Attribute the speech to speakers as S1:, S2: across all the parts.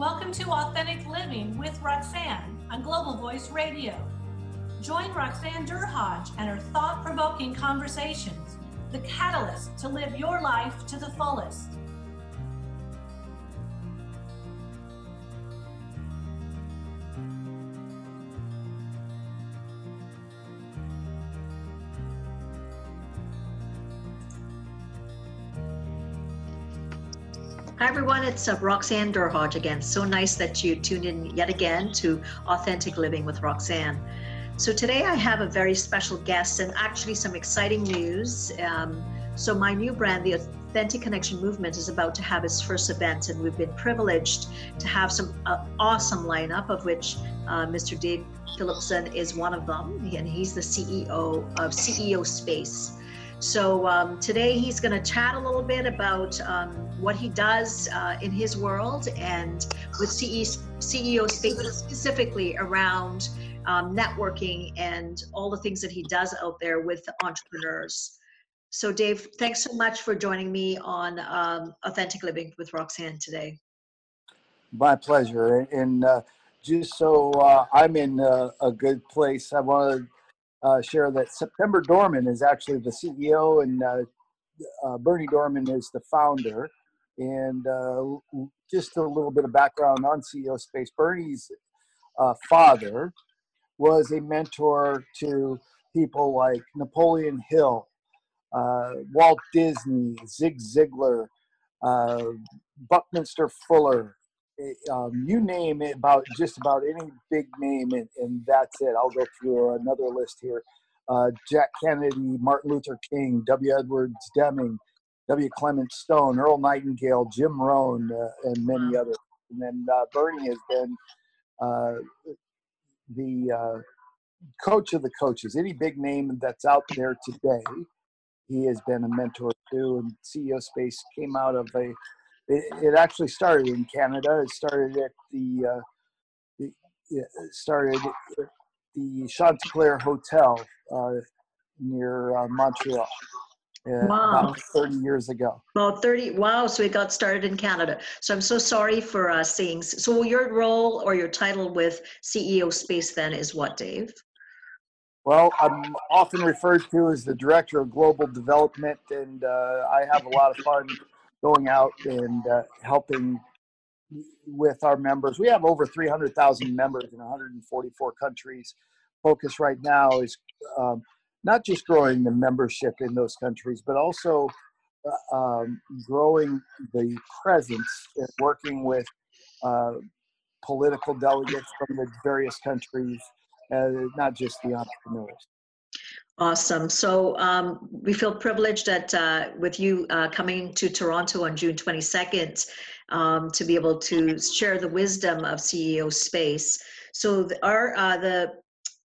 S1: Welcome to Authentic Living with Roxanne on Global Voice Radio. Join Roxanne Derhodge and her thought provoking conversations, the catalyst to live your life to the fullest.
S2: It's uh, Roxanne Derhodge again. So nice that you tuned in yet again to Authentic Living with Roxanne. So, today I have a very special guest and actually some exciting news. Um, so, my new brand, the Authentic Connection Movement, is about to have its first event, and we've been privileged to have some uh, awesome lineup, of which uh, Mr. Dave Hilipson is one of them, and he's the CEO of CEO Space. So um, today he's going to chat a little bit about um, what he does uh, in his world and with CE, CEO specifically around um, networking and all the things that he does out there with entrepreneurs. So Dave, thanks so much for joining me on um, Authentic Living with Roxanne today.
S3: My pleasure. And uh, just so uh, I'm in uh, a good place, I want to uh, share that September Dorman is actually the CEO and uh, uh, Bernie Dorman is the founder. And uh, just a little bit of background on CEO Space. Bernie's uh, father was a mentor to people like Napoleon Hill, Walt Disney, Zig Ziglar, Buckminster Fuller, um, you name it about just about any big name, and, and that's it. I'll go through another list here. Uh, Jack Kennedy, Martin Luther King, W. Edwards Deming, W. Clement Stone, Earl Nightingale, Jim Rohn, uh, and many others. And then uh, Bernie has been uh, the uh, coach of the coaches. Any big name that's out there today, he has been a mentor to. And CEO Space came out of a it, it actually started in Canada. It started at the, uh, the it started at the Chantecler Hotel uh, near uh, Montreal. Uh, wow. About 30 years ago.
S2: About 30. Wow. So it got started in Canada. So I'm so sorry for uh, seeing. So your role or your title with CEO Space then is what, Dave?
S3: Well, I'm often referred to as the director of global development, and uh, I have a lot of fun going out and uh, helping with our members. We have over 300,000 members in 144 countries. Focus right now is um, not just growing the membership in those countries, but also uh, um, growing the presence and working with uh, political delegates from the various countries, uh, not just the entrepreneurs.
S2: Awesome. So um, we feel privileged that uh, with you uh, coming to Toronto on June 22nd um, to be able to share the wisdom of CEO space. So the, our uh, the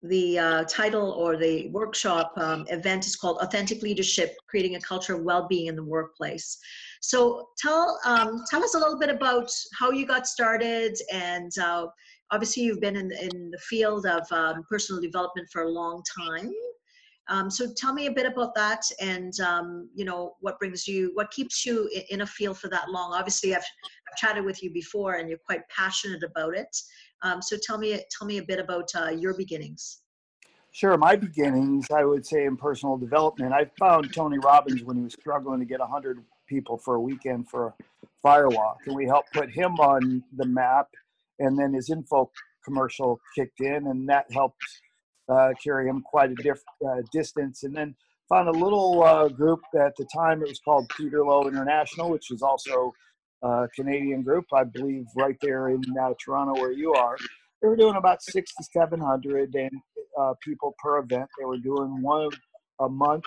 S2: the uh, title or the workshop um, event is called Authentic Leadership: Creating a Culture of Well-being in the Workplace. So tell um, tell us a little bit about how you got started and. Uh, obviously, you've been in, in the field of um, personal development for a long time. Um, so tell me a bit about that, and um, you know what brings you, what keeps you in a field for that long. Obviously, I've, I've chatted with you before, and you're quite passionate about it. Um, so tell me, tell me a bit about uh, your beginnings.
S3: Sure, my beginnings, I would say, in personal development. I found Tony Robbins when he was struggling to get 100 people for a weekend for a fire walk, and we helped put him on the map. And then his info commercial kicked in, and that helped carry him quite a diff, uh, distance. And then found a little uh, group at the time. It was called Peter Lowe International, which is also a Canadian group, I believe, right there in uh, Toronto where you are. They were doing about six to seven hundred and uh, people per event. They were doing one a month.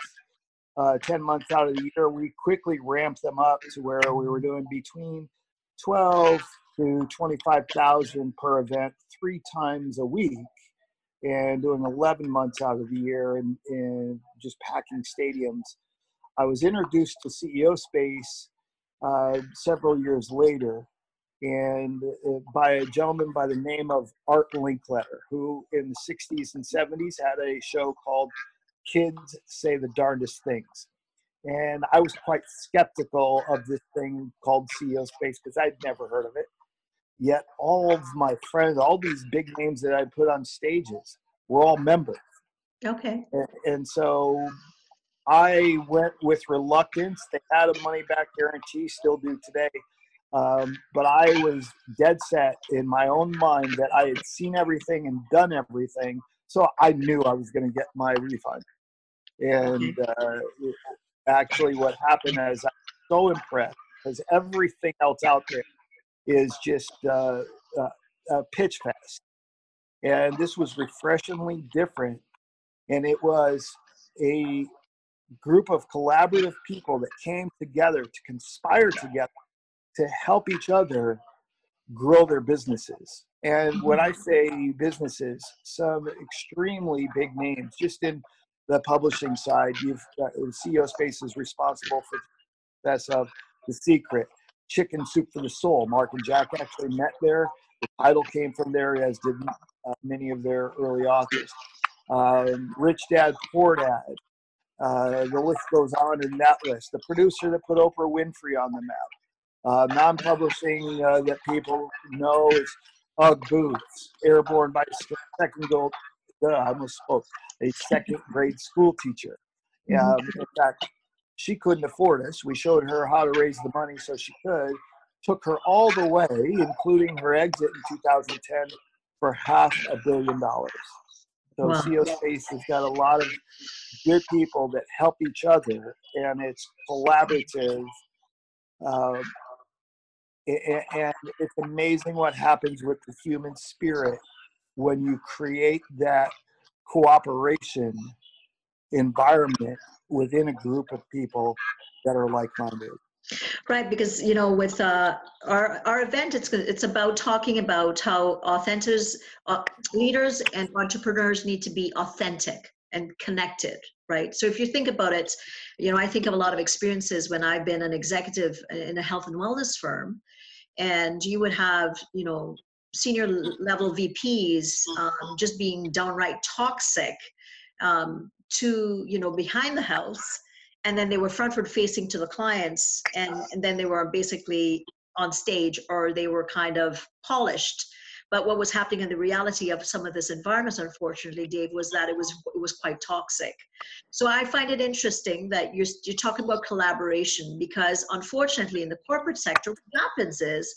S3: Uh, 10 months out of the year, we quickly ramped them up to where we were doing between 12 to 25,000 per event three times a week and doing 11 months out of the year and, and just packing stadiums. I was introduced to CEO Space uh, several years later and uh, by a gentleman by the name of Art Linkletter, who in the 60s and 70s had a show called Kids Say the Darndest Things. And I was quite skeptical of this thing called CEO Space because I'd never heard of it. Yet all of my friends, all these big names that I put on stages, were all members.
S2: Okay.
S3: And, and so I went with reluctance. They had a money back guarantee, still do today. Um, but I was dead set in my own mind that I had seen everything and done everything. So I knew I was going to get my refund. And uh, actually, what happened is I'm so impressed because everything else out there is just uh, uh, a pitch fest. And this was refreshingly different. And it was a group of collaborative people that came together to conspire together to help each other grow their businesses. And when I say businesses, some extremely big names, just in the publishing side, you've got CEO Space is responsible for that's of The Secret, Chicken Soup for the Soul. Mark and Jack actually met there. The title came from there, as did uh, many of their early authors. Um, Rich Dad Poor Dad. Uh, the list goes on in that list. The producer that put Oprah Winfrey on the map. Uh, non-publishing uh, that people know is Ugg Boots, airborne by second gold. Uh, I almost spoke. A second grade school teacher. Um, in fact, she couldn't afford us. We showed her how to raise the money so she could. Took her all the way, including her exit in 2010, for half a billion dollars. So
S2: Wow.
S3: CEO Space has got a lot of good people that help each other, and it's collaborative. Um, and it's amazing what happens with the human spirit when you create that cooperation environment within a group of people that are like-minded.
S2: Right, because you know, with uh, our our event, it's it's about talking about how authentic uh, leaders and entrepreneurs need to be authentic and connected. Right. So if you think about it, you know, I think of a lot of experiences when I've been an executive in a health and wellness firm, and you would have you know senior level VPs um, just being downright toxic um, to you know behind the house and then they were frontward facing to the clients and, and then they were basically on stage or they were kind of polished. But what was happening in the reality of some of this environments unfortunately dave was that it was it was quite toxic. So i find it interesting that you're you're talking about collaboration because unfortunately in the corporate sector what happens is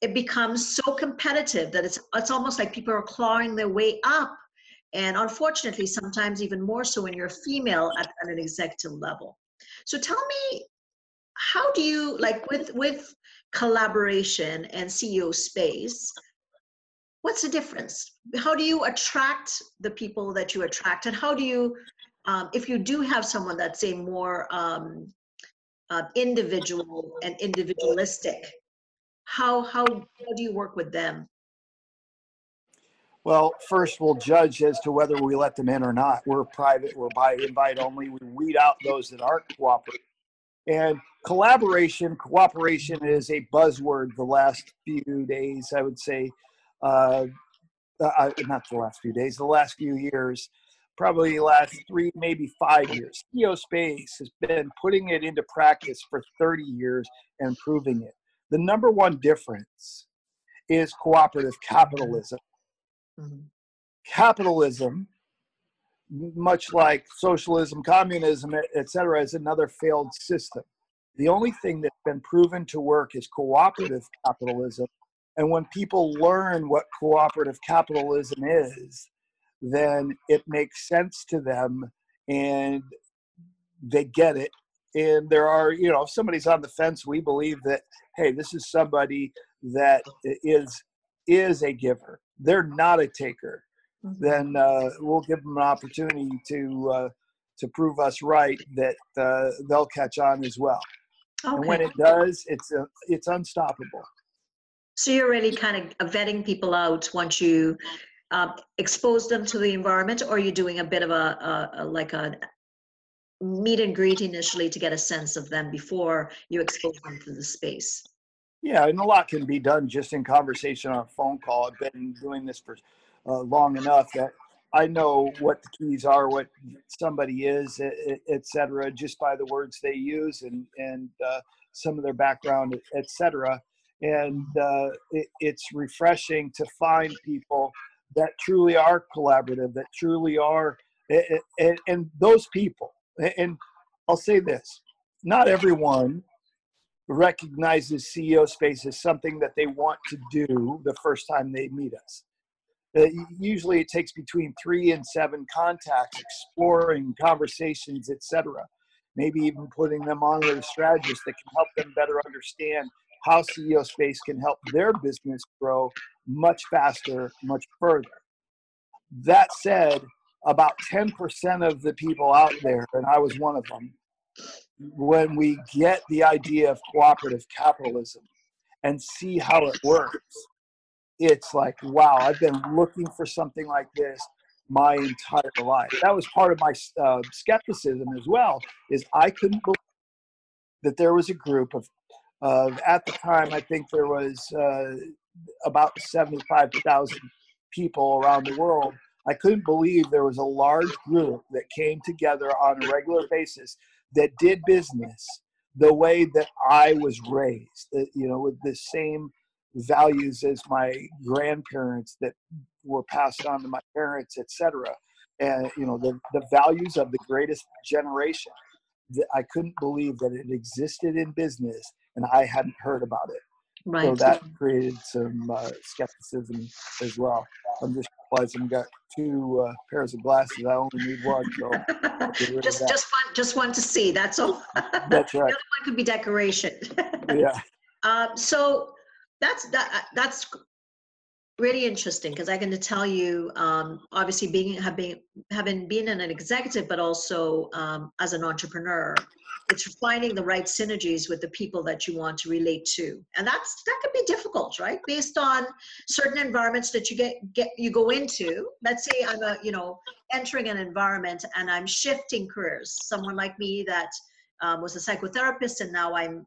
S2: it becomes so competitive that it's it's almost like people are clawing their way up and unfortunately sometimes even more so when you're a female at, at an executive level. So tell me how do you like with with collaboration and ceo space what's the difference? How do you attract the people that you attract? And how do you um, if you do have someone that's a more um, uh, individual and individualistic how how how do you work with them
S3: Well, first we'll judge as to whether we let them in or not. We're private, we're by invite only. We weed out those that aren't cooperative. And collaboration, cooperation is a buzzword the last few days, I would say. Uh, uh, not the last few days, the last few years, probably the last three, maybe five years. CEO Space has been putting it into practice for 30 years and proving it. The number one difference is cooperative capitalism
S2: Mhm.
S3: capitalism, much like socialism, communism, et cetera, is another failed system. The only thing that's been proven to work is cooperative capitalism. And when people learn what cooperative capitalism is, then it makes sense to them and they get it. And there are, you know, if somebody's on the fence, we believe that, hey, this is somebody that is is a giver. They're not a taker
S2: Mhm.
S3: then uh, we'll give them an opportunity to uh, to prove us right that uh, they'll catch on as well. And when it does, it's uh, it's unstoppable.
S2: so you're really kind of vetting people out once you um, expose them to the environment or you're doing a bit of a, a, a like a meet and greet initially to get a sense of them before you expose them to the space
S3: Yeah, and a lot can be done just in conversation on a phone call. I've been doing this for uh, long enough that I know what the keys are, what somebody is, e- e- et cetera, just by the words they use and and uh, some of their background, et cetera. and uh, it, it's refreshing to find people that truly are collaborative, that truly are, and, and those people. And I'll say this: not everyone recognizes CEO space as something that they want to do the first time they meet us. Uh, usually, it takes between three and seven contacts, exploring conversations, etc. Maybe even putting them on with a strategist that can help them better understand how CEO Space can help their business grow much faster, much further. That said, about 10% of the people out there, and I was one of them, when we get the idea of cooperative capitalism and see how it works, it's like, wow, I've been looking for something like this my entire life. That was part of my uh, skepticism as well, is I couldn't believe that there was a group of uh, at the time, I think there was uh, about 75,000 people around the world. I couldn't believe there was a large group that came together on a regular basis that did business the way that I was raised, uh, you know, with the same values as my grandparents that were passed on to my parents, etc. And you know, the, the values of the greatest generation. That I couldn't believe that it existed in business and I hadn't heard about it. Right. So that created some uh, skepticism as well. I'm just glad I've got two uh, pairs of glasses. I only need one. So
S2: just just one just one to see. That's all.
S3: That's right. the
S2: other one could be decoration.
S3: yeah.
S2: Um, so that's that that's really interesting because I can tell you, um, obviously being having having been an executive, but also um, as an entrepreneur, it's finding the right synergies with the people that you want to relate to. And that's that could be difficult right? Based on certain environments that you get get you go into. Let's say i'm a you know entering an environment and i'm shifting careers. Someone like me that um, was a psychotherapist and now i'm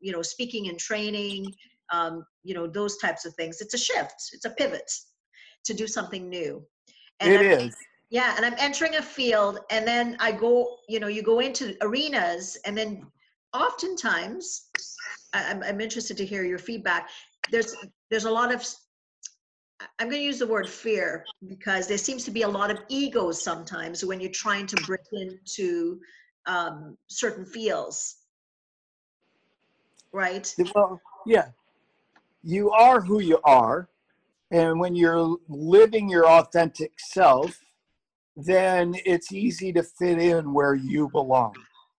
S2: you know speaking and training um, you know those types of things. It's a shift. It's a pivot to do something new.
S3: And it is.
S2: Yeah and i'm entering a field and then i go you know you go into arenas and then oftentimes I'm, I'm interested to hear your feedback. There's there's a lot of i'm going to use the word fear because there seems to be a lot of egos sometimes when you're trying to break into um, certain fields. Right?
S3: Well yeah you are who you are and when you're living your authentic self then it's easy to fit in where you belong.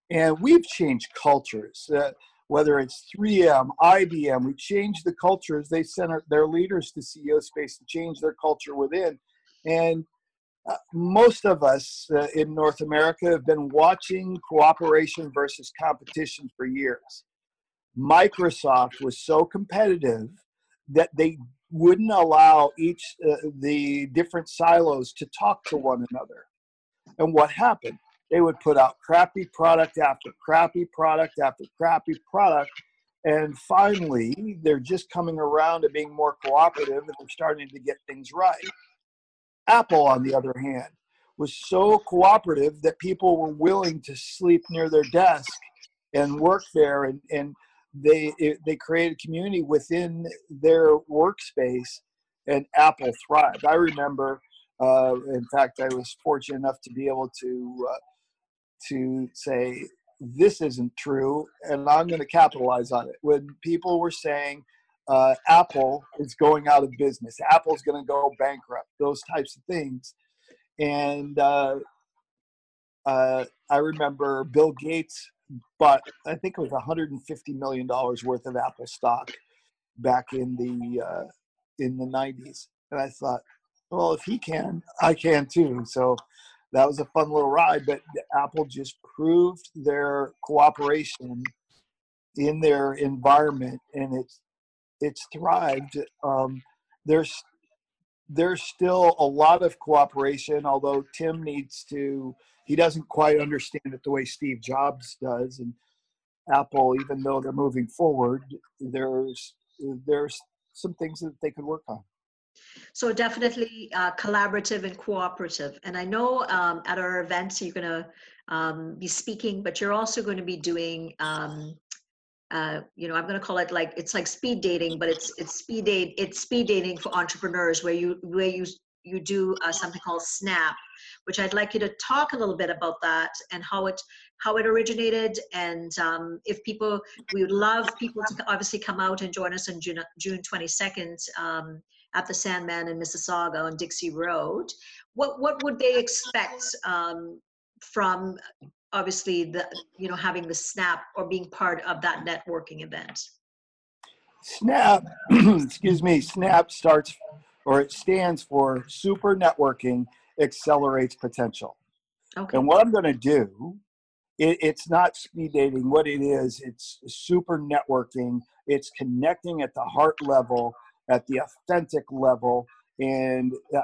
S3: And we've changed cultures, uh, whether it's 3M, IBM, we changed the cultures. They sent their leaders to CEO space to change their culture within. And uh, most of us uh, in North America have been watching cooperation versus competition for years. Microsoft was so competitive that they wouldn't allow each uh, the different silos to talk to one another. And what happened? They would put out crappy product after crappy product after crappy product. And finally, they're just coming around to being more cooperative and they're starting to get things right. Apple, on the other hand, was so cooperative that people were willing to sleep near their desk and work there and, and they it, they created community within their workspace, and Apple thrived. I remember, uh, in fact, I was fortunate enough to be able to uh, to say this isn't true, and I'm going to capitalize on it. When people were saying uh, Apple is going out of business, Apple's going to go bankrupt, those types of things, and uh, uh, I remember Bill Gates but I think it was 150 million dollars worth of Apple stock back in the uh, in the 90s, and I thought, well, if he can, I can too. So that was a fun little ride. But Apple just proved their cooperation in their environment, and it's it's thrived. Um, there's there's still a lot of cooperation, although Tim needs to he doesn't quite understand it the way Steve Jobs does, and Apple, even though they're moving forward, there's there's some things that they could work on.
S2: So definitely uh, collaborative and cooperative. And I know um, at our events you're going to um, be speaking, but you're also going to be doing um, uh, you know, I'm going to call it like it's like speed dating, but it's it's speed date it's speed dating for entrepreneurs where you where you you do uh, something called Snap, which I'd like you to talk a little bit about that and how it how it originated and um, if people we would love people to obviously come out and join us on June June 22nd um, at the Sandman in Mississauga on Dixie Road. What what would they expect um, from obviously the you know having the snap or being part of that networking event.
S3: Snap excuse me snap starts or it stands for super networking accelerates potential. Okay. and what i'm going to do it, it's not speed dating. What it is it's super networking. It's connecting at the heart level at the authentic level and uh,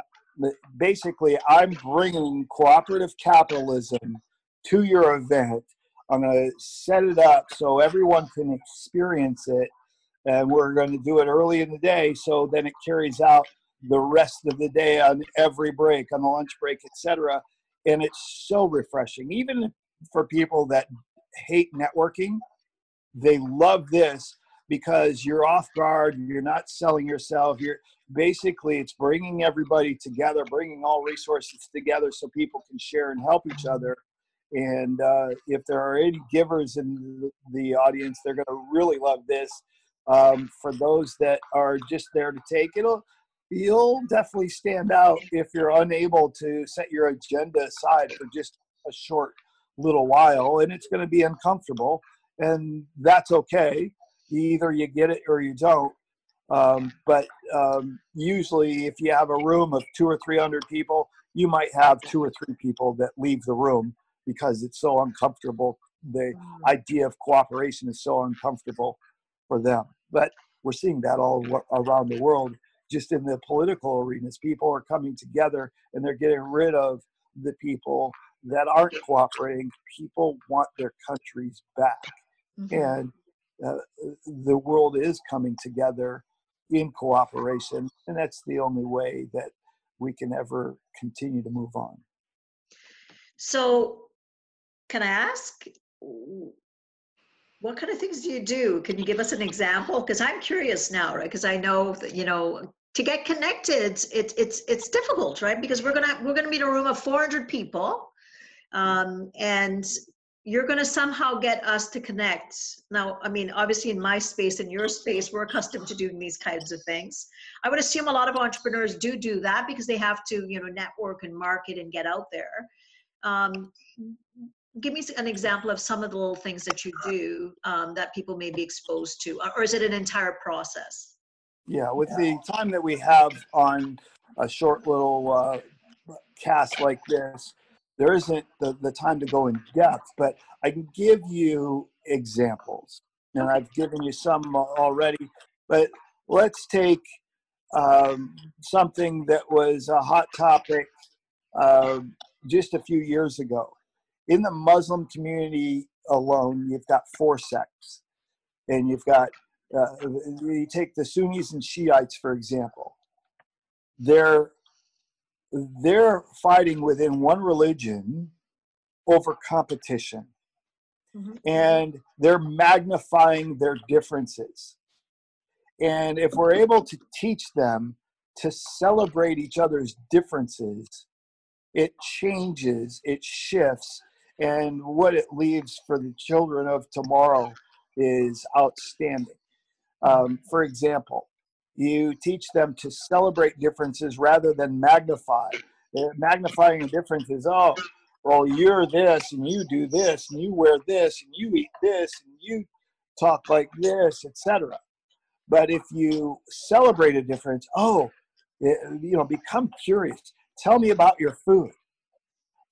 S3: basically i'm bringing cooperative capitalism to your event. I'm going to set it up so everyone can experience it. And we're going to do it early in the day so then it carries out the rest of the day on every break, on the lunch break, etc. And it's so refreshing. Even for people that hate networking, they love this because you're off guard, you're not selling yourself, you're basically it's bringing everybody together, bringing all resources together so people can share and help each other and uh, if there are any givers in the audience, they're going to really love this. Um, for those that are just there to take, it'll you'll definitely stand out if you're unable to set your agenda aside for just a short little while, and it's going to be uncomfortable, and that's okay. Either you get it or you don't. Um, but um, usually, if you have a room of two or three hundred people, you might have two or three people that leave the room because it's so uncomfortable. The idea of cooperation is so uncomfortable for them. But we're seeing that all around the world, just in the political arenas. People are coming together and they're getting rid of the people that aren't cooperating. People want their countries back. Mm-hmm. And uh, the world is coming together in cooperation. And that's the only way that we can ever continue to move on.
S2: So, can I ask, what kind of things do you do? Can you give us an example? Because I'm curious now, right? Because I know that you know to get connected, it's it's it's difficult, right? Because we're gonna we're gonna be in a room of 400 people, um, and you're going to somehow get us to connect. Now, I mean, obviously, in my space, in your space, we're accustomed to doing these kinds of things. I would assume a lot of entrepreneurs do do that because they have to, you know, network and market and get out there. Um, give me an example of some of the little things that you do um, that people may be exposed to, or is it an entire process?
S3: Yeah, with the time that we have on a short little uh, cast like this, there isn't the, the time to go in depth, but I can give you examples. And I've given you some already, but let's take um, something that was a hot topic uh, just a few years ago in the Muslim community alone, you've got four sects, and you've got uh, you take the Sunnis and Shiites for example. They're they're fighting within one religion over competition, mm-hmm. and they're magnifying their differences. And if we're able to teach them to celebrate each other's differences, it changes, it shifts, and what it leaves for the children of tomorrow is outstanding. Um, for example, you teach them to celebrate differences rather than magnify. They're magnifying a difference is, oh, well, you're this and you do this and you wear this and you eat this and you talk like this, etc. But if you celebrate a difference, oh, you know, become curious. Tell me about your food.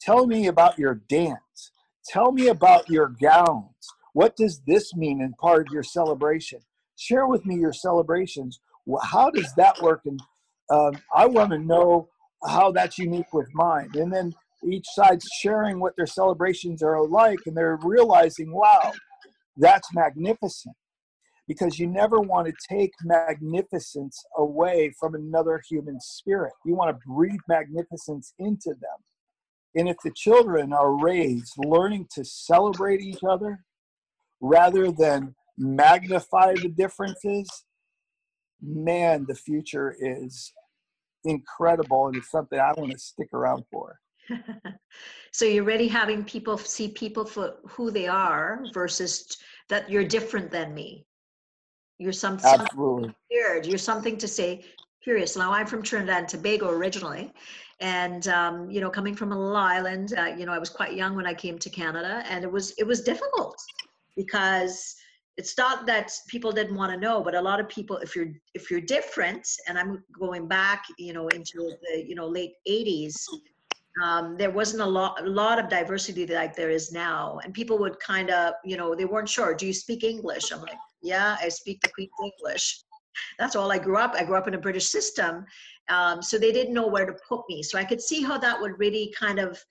S3: Tell me about your dance. Tell me about your gowns. What does this mean in part of your celebration? Share with me your celebrations. How does that work? And um, I want to know how that's unique with mine. And then each side's sharing what their celebrations are like, and they're realizing, wow, that's magnificent. Because you never want to take magnificence away from another human spirit. You want to breathe magnificence into them. And if the children are raised learning to celebrate each other rather than magnify the differences, man, the future is incredible and it's something I want to stick around for.
S2: so you're ready having people see people for who they are versus that you're different than me. You're some,
S3: Absolutely.
S2: weird. You're something to say, curious. Now I'm from Trinidad and Tobago originally. And, um, you know, coming from a little island, uh, you know, I was quite young when I came to Canada and it was, it was difficult because it's not that people didn't want to know but a lot of people if you're if you're different and i'm going back you know into the you know late 80s um, there wasn't a lot a lot of diversity like there is now and people would kind of you know they weren't sure do you speak english i'm like yeah i speak the queen's english that's all i grew up i grew up in a british system um, so they didn't know where to put me so i could see how that would really kind of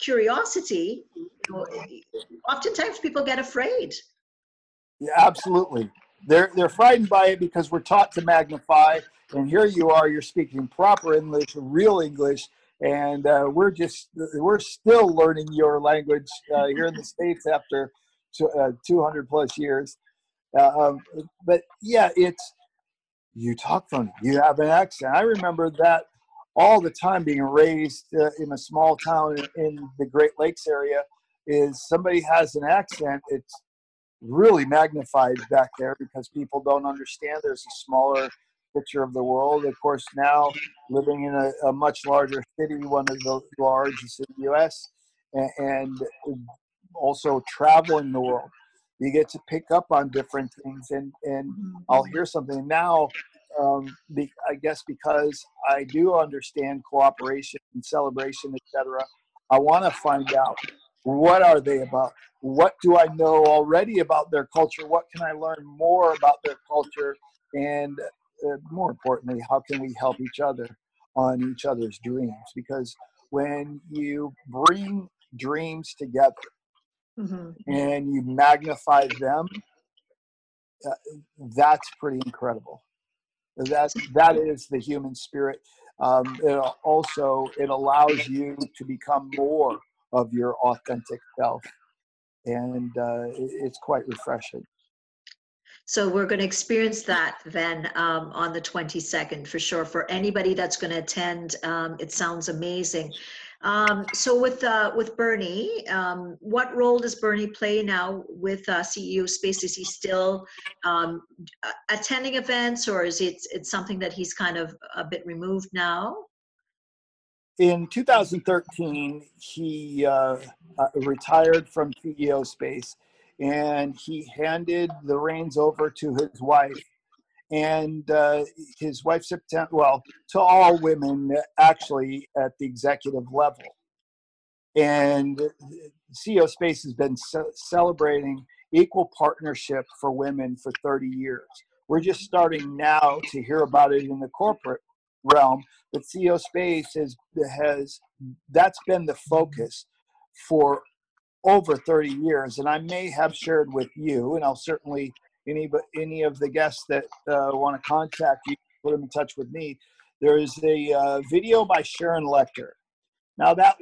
S2: curiosity you know, oftentimes people get afraid
S3: yeah, absolutely. They're they're frightened by it because we're taught to magnify, and here you are, you're speaking proper English, real English, and uh, we're just we're still learning your language uh, here in the states after uh, 200 plus years. Uh, um, but yeah, it's you talk funny, you have an accent. I remember that all the time being raised uh, in a small town in the Great Lakes area. Is somebody has an accent? It's really magnified back there because people don't understand there's a smaller picture of the world. Of course, now living in a, a much larger city, one of the largest in the U.S., and, and also traveling the world, you get to pick up on different things. And and I'll hear something now. Um, be, I guess because I do understand cooperation and celebration, etc. I want to find out what are they about? What do I know already about their culture? What can I learn more about their culture? And uh, more importantly, how can we help each other on each other's dreams? Because when you bring dreams together mm-hmm. and you magnify them, uh, that's pretty incredible. That that is the human spirit. Um, it also it allows you to become more of your authentic self. And uh, it's quite refreshing.
S2: So we're going to experience that then um, on the 22nd for sure. For anybody that's going to attend, um, it sounds amazing. Um, so with uh, with Bernie, um, what role does Bernie play now with uh, CEO Space? Is he still um, attending events, or is it it's something that he's kind of a bit removed now?
S3: in 2013, he uh, uh, retired from CEO space and he handed the reins over to his wife. And uh, his wife, September, well, to all women actually at the executive level. And CEO Space has been ce- celebrating equal partnership for women for 30 years. We're just starting now to hear about it in the corporate realm, but CEO Space has has that's been the focus for over 30 years, and I may have shared with you, and I'll certainly any any of the guests that uh, want to contact you, put them in touch with me. There is a uh, video by Sharon Lechter. Now that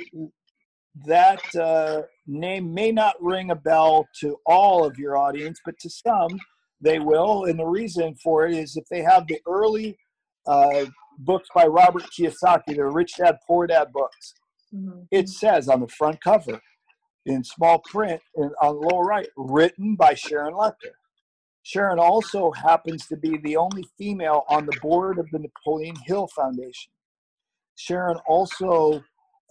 S3: that uh, name may not ring a bell to all of your audience, but to some they will. And the reason for it is if they have the early uh, books by Robert Kiyosaki, the Rich Dad Poor Dad books. Mm-hmm. It says on the front cover, in small print, in, on the lower right, written by Sharon Lechter. Sharon also happens to be the only female on the board of the Napoleon Hill Foundation. Sharon also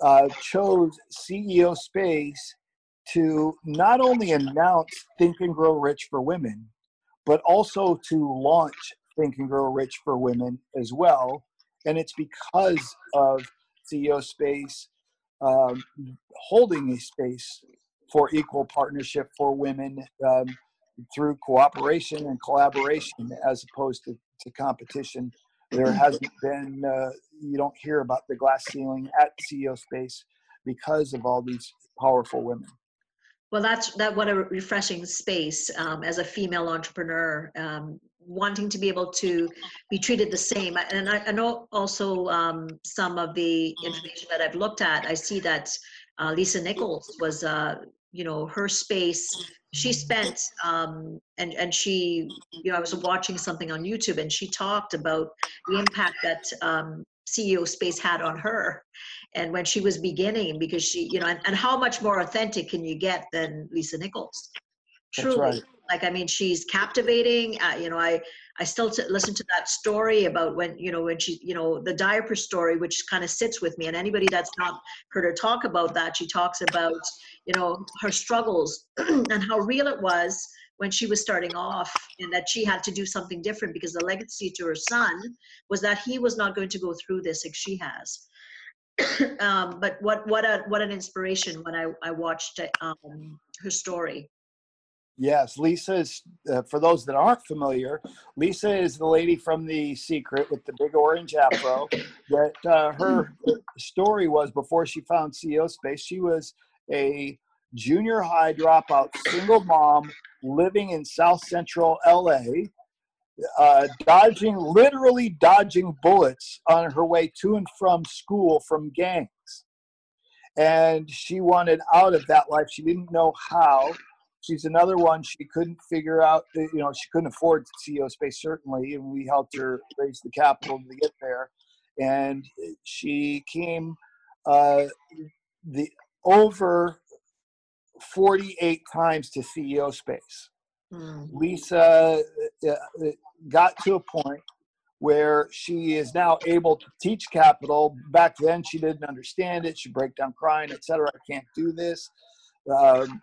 S3: uh, chose CEO Space to not only announce Think and Grow Rich for Women, but also to launch Think and Grow Rich for Women as well and it's because of CEO Space um, holding a space for equal partnership for women um, through cooperation and collaboration as opposed to, to competition. There hasn't been, uh, you don't hear about the glass ceiling at CEO Space because of all these powerful women.
S2: Well, that's that. What a refreshing space um, as a female entrepreneur. Um, wanting to be able to be treated the same. And I, I know also um, some of the information that I've looked at, I see that uh, Lisa Nichols was, uh, you know her space. She spent um, and and she you know i was watching something on youtube and she talked about the impact that um, ceo space had on her and when she was beginning because she you know and, and how much more authentic can you get than lisa nichols? Truly
S3: right.
S2: Like i mean she's captivating uh, you know i I still t- listen to that story about when you know when she you know the diaper story, which kind of sits with me. And anybody that's not heard her talk about that, she talks about you know her struggles and how real it was when she was starting off, and that she had to do something different because the legacy to her son was that he was not going to go through this like she has. um, but what what a what an inspiration when I I watched um, her story.
S3: Yes, Lisa is, uh, for those that aren't familiar, Lisa is the lady from The Secret with the big orange afro. That uh, her story was before she found CEO Space, she was a junior high dropout single mom living in South Central LA, uh, dodging, literally dodging bullets on her way to and from school from gangs. And she wanted out of that life. She didn't know how she's another one. She couldn't figure out you know she couldn't afford ceo space certainly and we helped her raise the capital to get there. And she came uh, the over 48 times to ceo space. Mm. lisa uh, uh, got to a point where she is now able to teach capital. Back then she didn't understand it. She break down crying etc i can't do this. Um,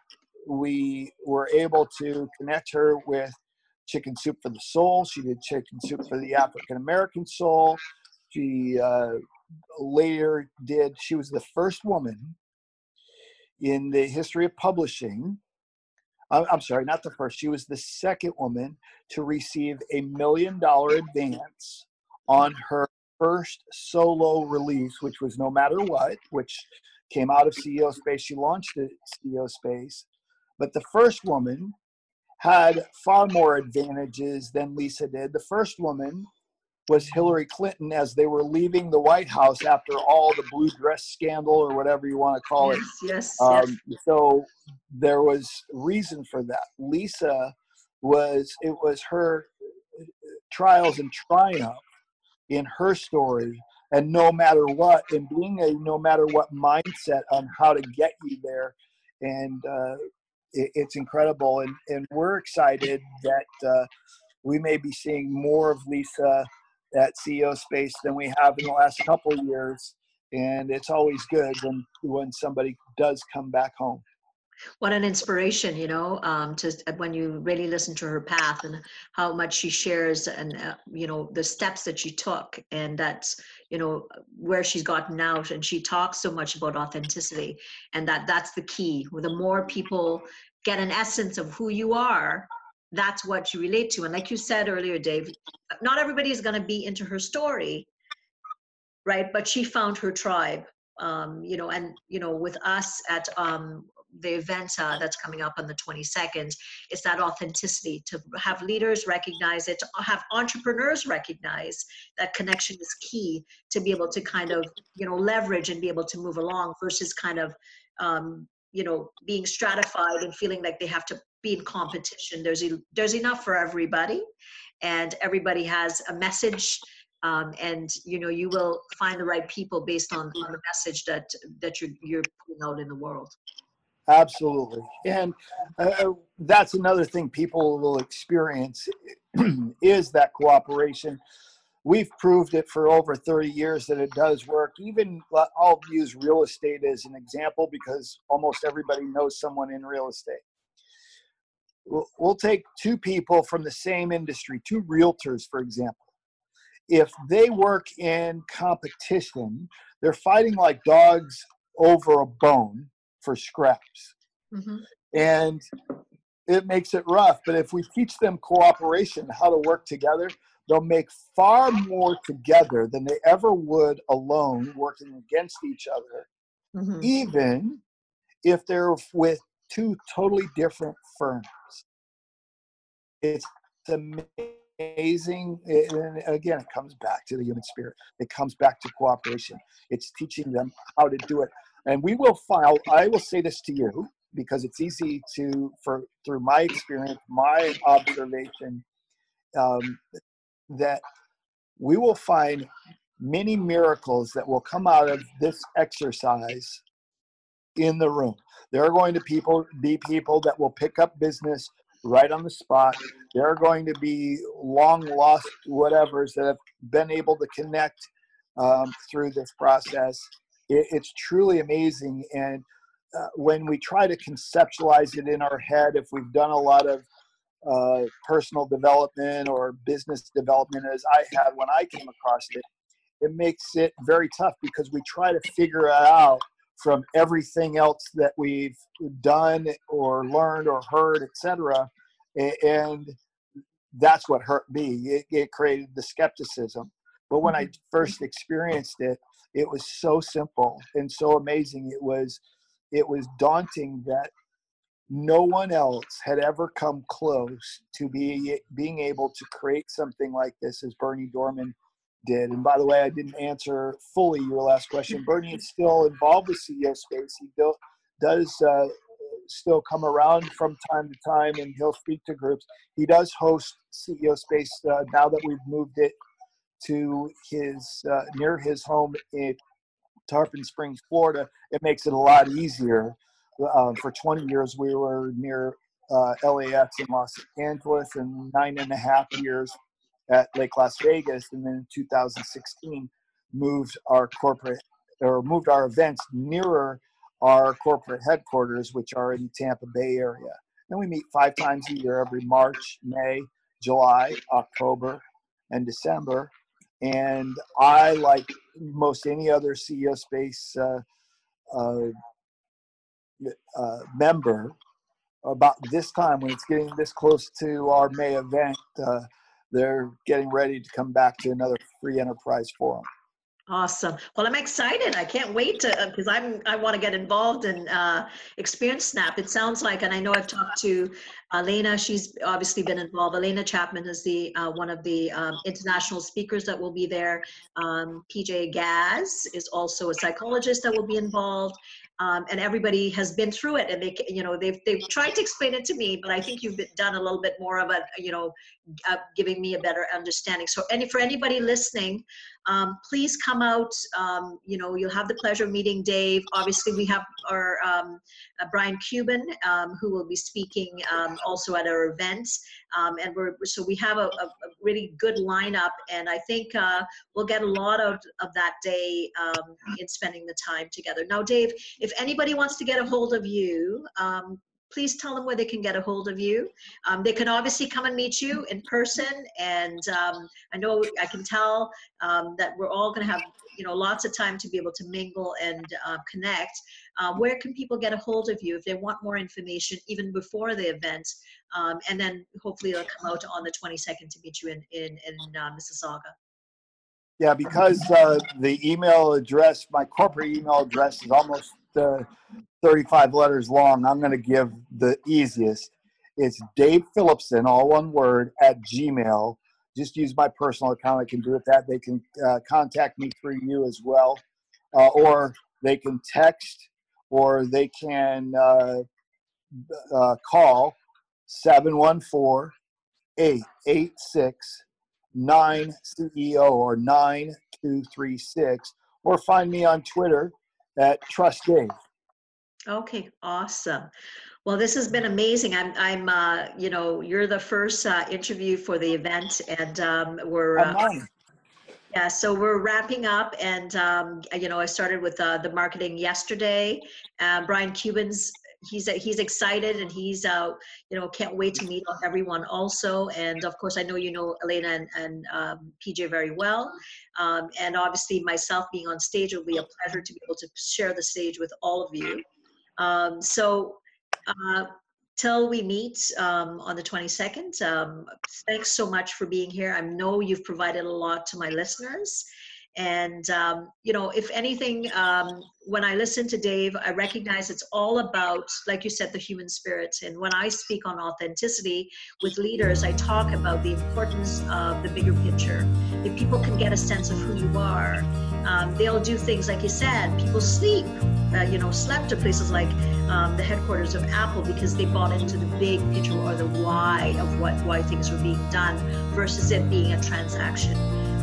S3: we were able to connect her with Chicken Soup for the Soul. She did Chicken Soup for the African American Soul. She uh, later did, she was the first woman in the history of publishing. I'm sorry, not the first. She was the second woman to receive a million dollar advance on her first solo release, which was No Matter What, which came out of CEO Space. She launched at CEO Space. But the first woman had far more advantages than Lisa did. The first woman was Hillary Clinton as they were leaving the White House after all the blue dress scandal or whatever you want to call it.
S2: Yes, yes. Um,
S3: yes. So there was reason for that. Lisa was it was her trials and triumph in her story and no matter what and being a no matter what mindset on how to get you there and uh, it's incredible, and and we're excited that uh, we may be seeing more of Lisa at CEO Space than we have in the last couple years, and it's always good when when somebody does come back home.
S2: What an inspiration you know um, to when you really listen to her path and how much she shares and uh, you know the steps that she took and that's you know where she's gotten out and she talks so much about authenticity and that that's the key. The more people get an essence of who you are that's what you relate to. And like you said earlier dave not everybody is going to be into her story right? But she found her tribe um, you know and you know with us at um, the event uh, that's coming up on the 22nd is that authenticity to have leaders recognize it to have entrepreneurs recognize that connection is key to be able to kind of you know leverage and be able to move along versus kind of um, you know being stratified and feeling like they have to be in competition. There's there's enough for everybody and everybody has a message um, and you know you will find the right people based on, on the message that that you're, you're putting out in the world
S3: Absolutely. And uh, uh, that's another thing people will experience is that cooperation. We've proved it for over 30 years that it does work. Even uh, I'll use real estate as an example because almost everybody knows someone in real estate. We'll, we'll take two people from the same industry, two realtors, for example. If they work in competition, they're fighting like dogs over a bone for scraps. Mm-hmm. And it makes it rough. But if we teach them cooperation, how to work together, they'll make far more together than they ever would alone working against each other, mm-hmm. even if they're with two totally different firms. It's amazing. And again, it comes back to the human spirit, it comes back to cooperation. It's teaching them how to do it. And we will file, I will say this to you, because it's easy to for through my experience my observation um, that we will find many miracles that will come out of this exercise in the room. There are going to people be people that will pick up business right on the spot. There are going to be long lost whatevers that have been able to connect um, through this process it, it's truly amazing and uh, when we try to conceptualize it in our head, if we've done a lot of uh, personal development or business development, as I had when I came across it, it makes it very tough because we try to figure it out from everything else that we've done or learned or heard, etc. And that's what hurt me. It, it created the skepticism. But when I mm-hmm. first experienced it, it was so simple and so amazing. It was it was daunting that no one else had ever come close to be being able to create something like this as Berny Dohrmann did. And by the way, I didn't answer fully your last question. Berny is still involved with CEO Space. He do, does uh, still come around from time to time, and he'll speak to groups. He does host CEO Space uh, now that we've moved it to his uh, near his home in Tarpon Springs, Florida, it makes it a lot easier. Uh, for 20 years, we were near uh, LAX in Los Angeles, and nine and a half years at Lake Las Vegas, and then in 2016 moved our corporate or moved our events nearer our corporate headquarters, which are in the Tampa Bay area. And we meet five times a year, every March, May, July, October, and December. And I, like most any other CEO Space uh, uh, uh, member, about this time when it's getting this close to our May event, uh, they're getting ready to come back to another free enterprise forum.
S2: Awesome. Well, I'm excited. I can't wait to because uh, I'm I want to get involved and uh, experience Snap. It sounds like, and I know I've talked to Elena. She's obviously been involved. Elena Chapman is the uh, one of the um, international speakers that will be there. Um, PJ Gaz is also a psychologist that will be involved um, and everybody has been through it and they you know they've they've tried to explain it to me but i think you've done a little bit more of a you know uh, giving me a better understanding. So any for anybody listening um, please come out um, you know you'll have the pleasure of meeting dave. Obviously we have our um, uh, brian cuban um, who will be speaking um, also at our event. Um, and we're so we have a, a, a, really good lineup and i think uh, we'll get a lot of, of that day in spending the time together. Now dave if anybody wants to get a hold of you please tell them where they can get a hold of you. Um, they can obviously come and meet you in person, and um, I know I can tell um, that we're all going to have you know lots of time to be able to mingle and uh, connect. Uh, where can people get a hold of you if they want more information even before the event? Um, and then hopefully they'll come out on the 22nd to meet you in in, in uh, Mississauga.
S3: Yeah, because uh, the email address, my corporate email address is almost uh, 35 letters long. I'm going to give the easiest. It's Dave Hilipson, all one word, at Gmail. Just use my personal account. I can do it that. They can uh, contact me through you as well. Uh, or they can text or they can uh, uh call 714 886 9 CEO or 9236 or find me on Twitter at Trust Dave.
S2: Okay, awesome. Well, this has been amazing. I'm, I'm, uh, you know, you're the first uh, interview for the event, and um, we're. Uh, yeah, so we're wrapping up, and um, you know, I started with uh, the marketing yesterday. Uh, Brian Cuban's he's he's excited and he's uh you know can't wait to meet everyone also. And of course i know you know elena and, and um, pj very well. Um, and obviously myself being on stage will be a pleasure to be able to share the stage with all of you. Um, so uh, till we meet um, on the 22nd um, thanks so much for being here. I know you've provided a lot to my listeners and, um, you know, if anything, um, when I listen to Dave, I recognize it's all about, like you said, the human spirit. And when I speak on authenticity with leaders, I talk about the importance of the bigger picture. If people can get a sense of who you are, Um, they'll do things like you said. People sleep, uh, you know, slept to places like um, the headquarters of Apple because they bought into the big picture or the why of what why things were being done versus it being a transaction.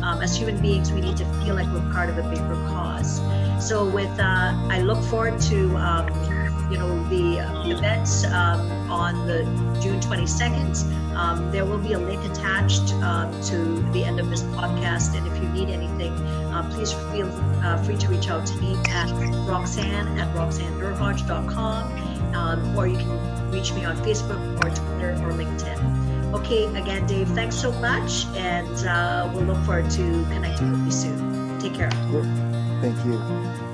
S2: Um, as human beings, we need to feel like we're part of a bigger cause. So, with uh, I look forward to um, you know the events um, on the June 22nd. Um, there will be a link attached uh, to the end of this podcast, and if you need anything, uh, please feel uh, free to reach out to me at Roxanne at roxannederhodge.com, um, or you can reach me on Facebook or Twitter or LinkedIn. Okay, again, Dave, thanks so much, and uh, we'll look forward to connecting with you soon. Take care.
S3: Thank you.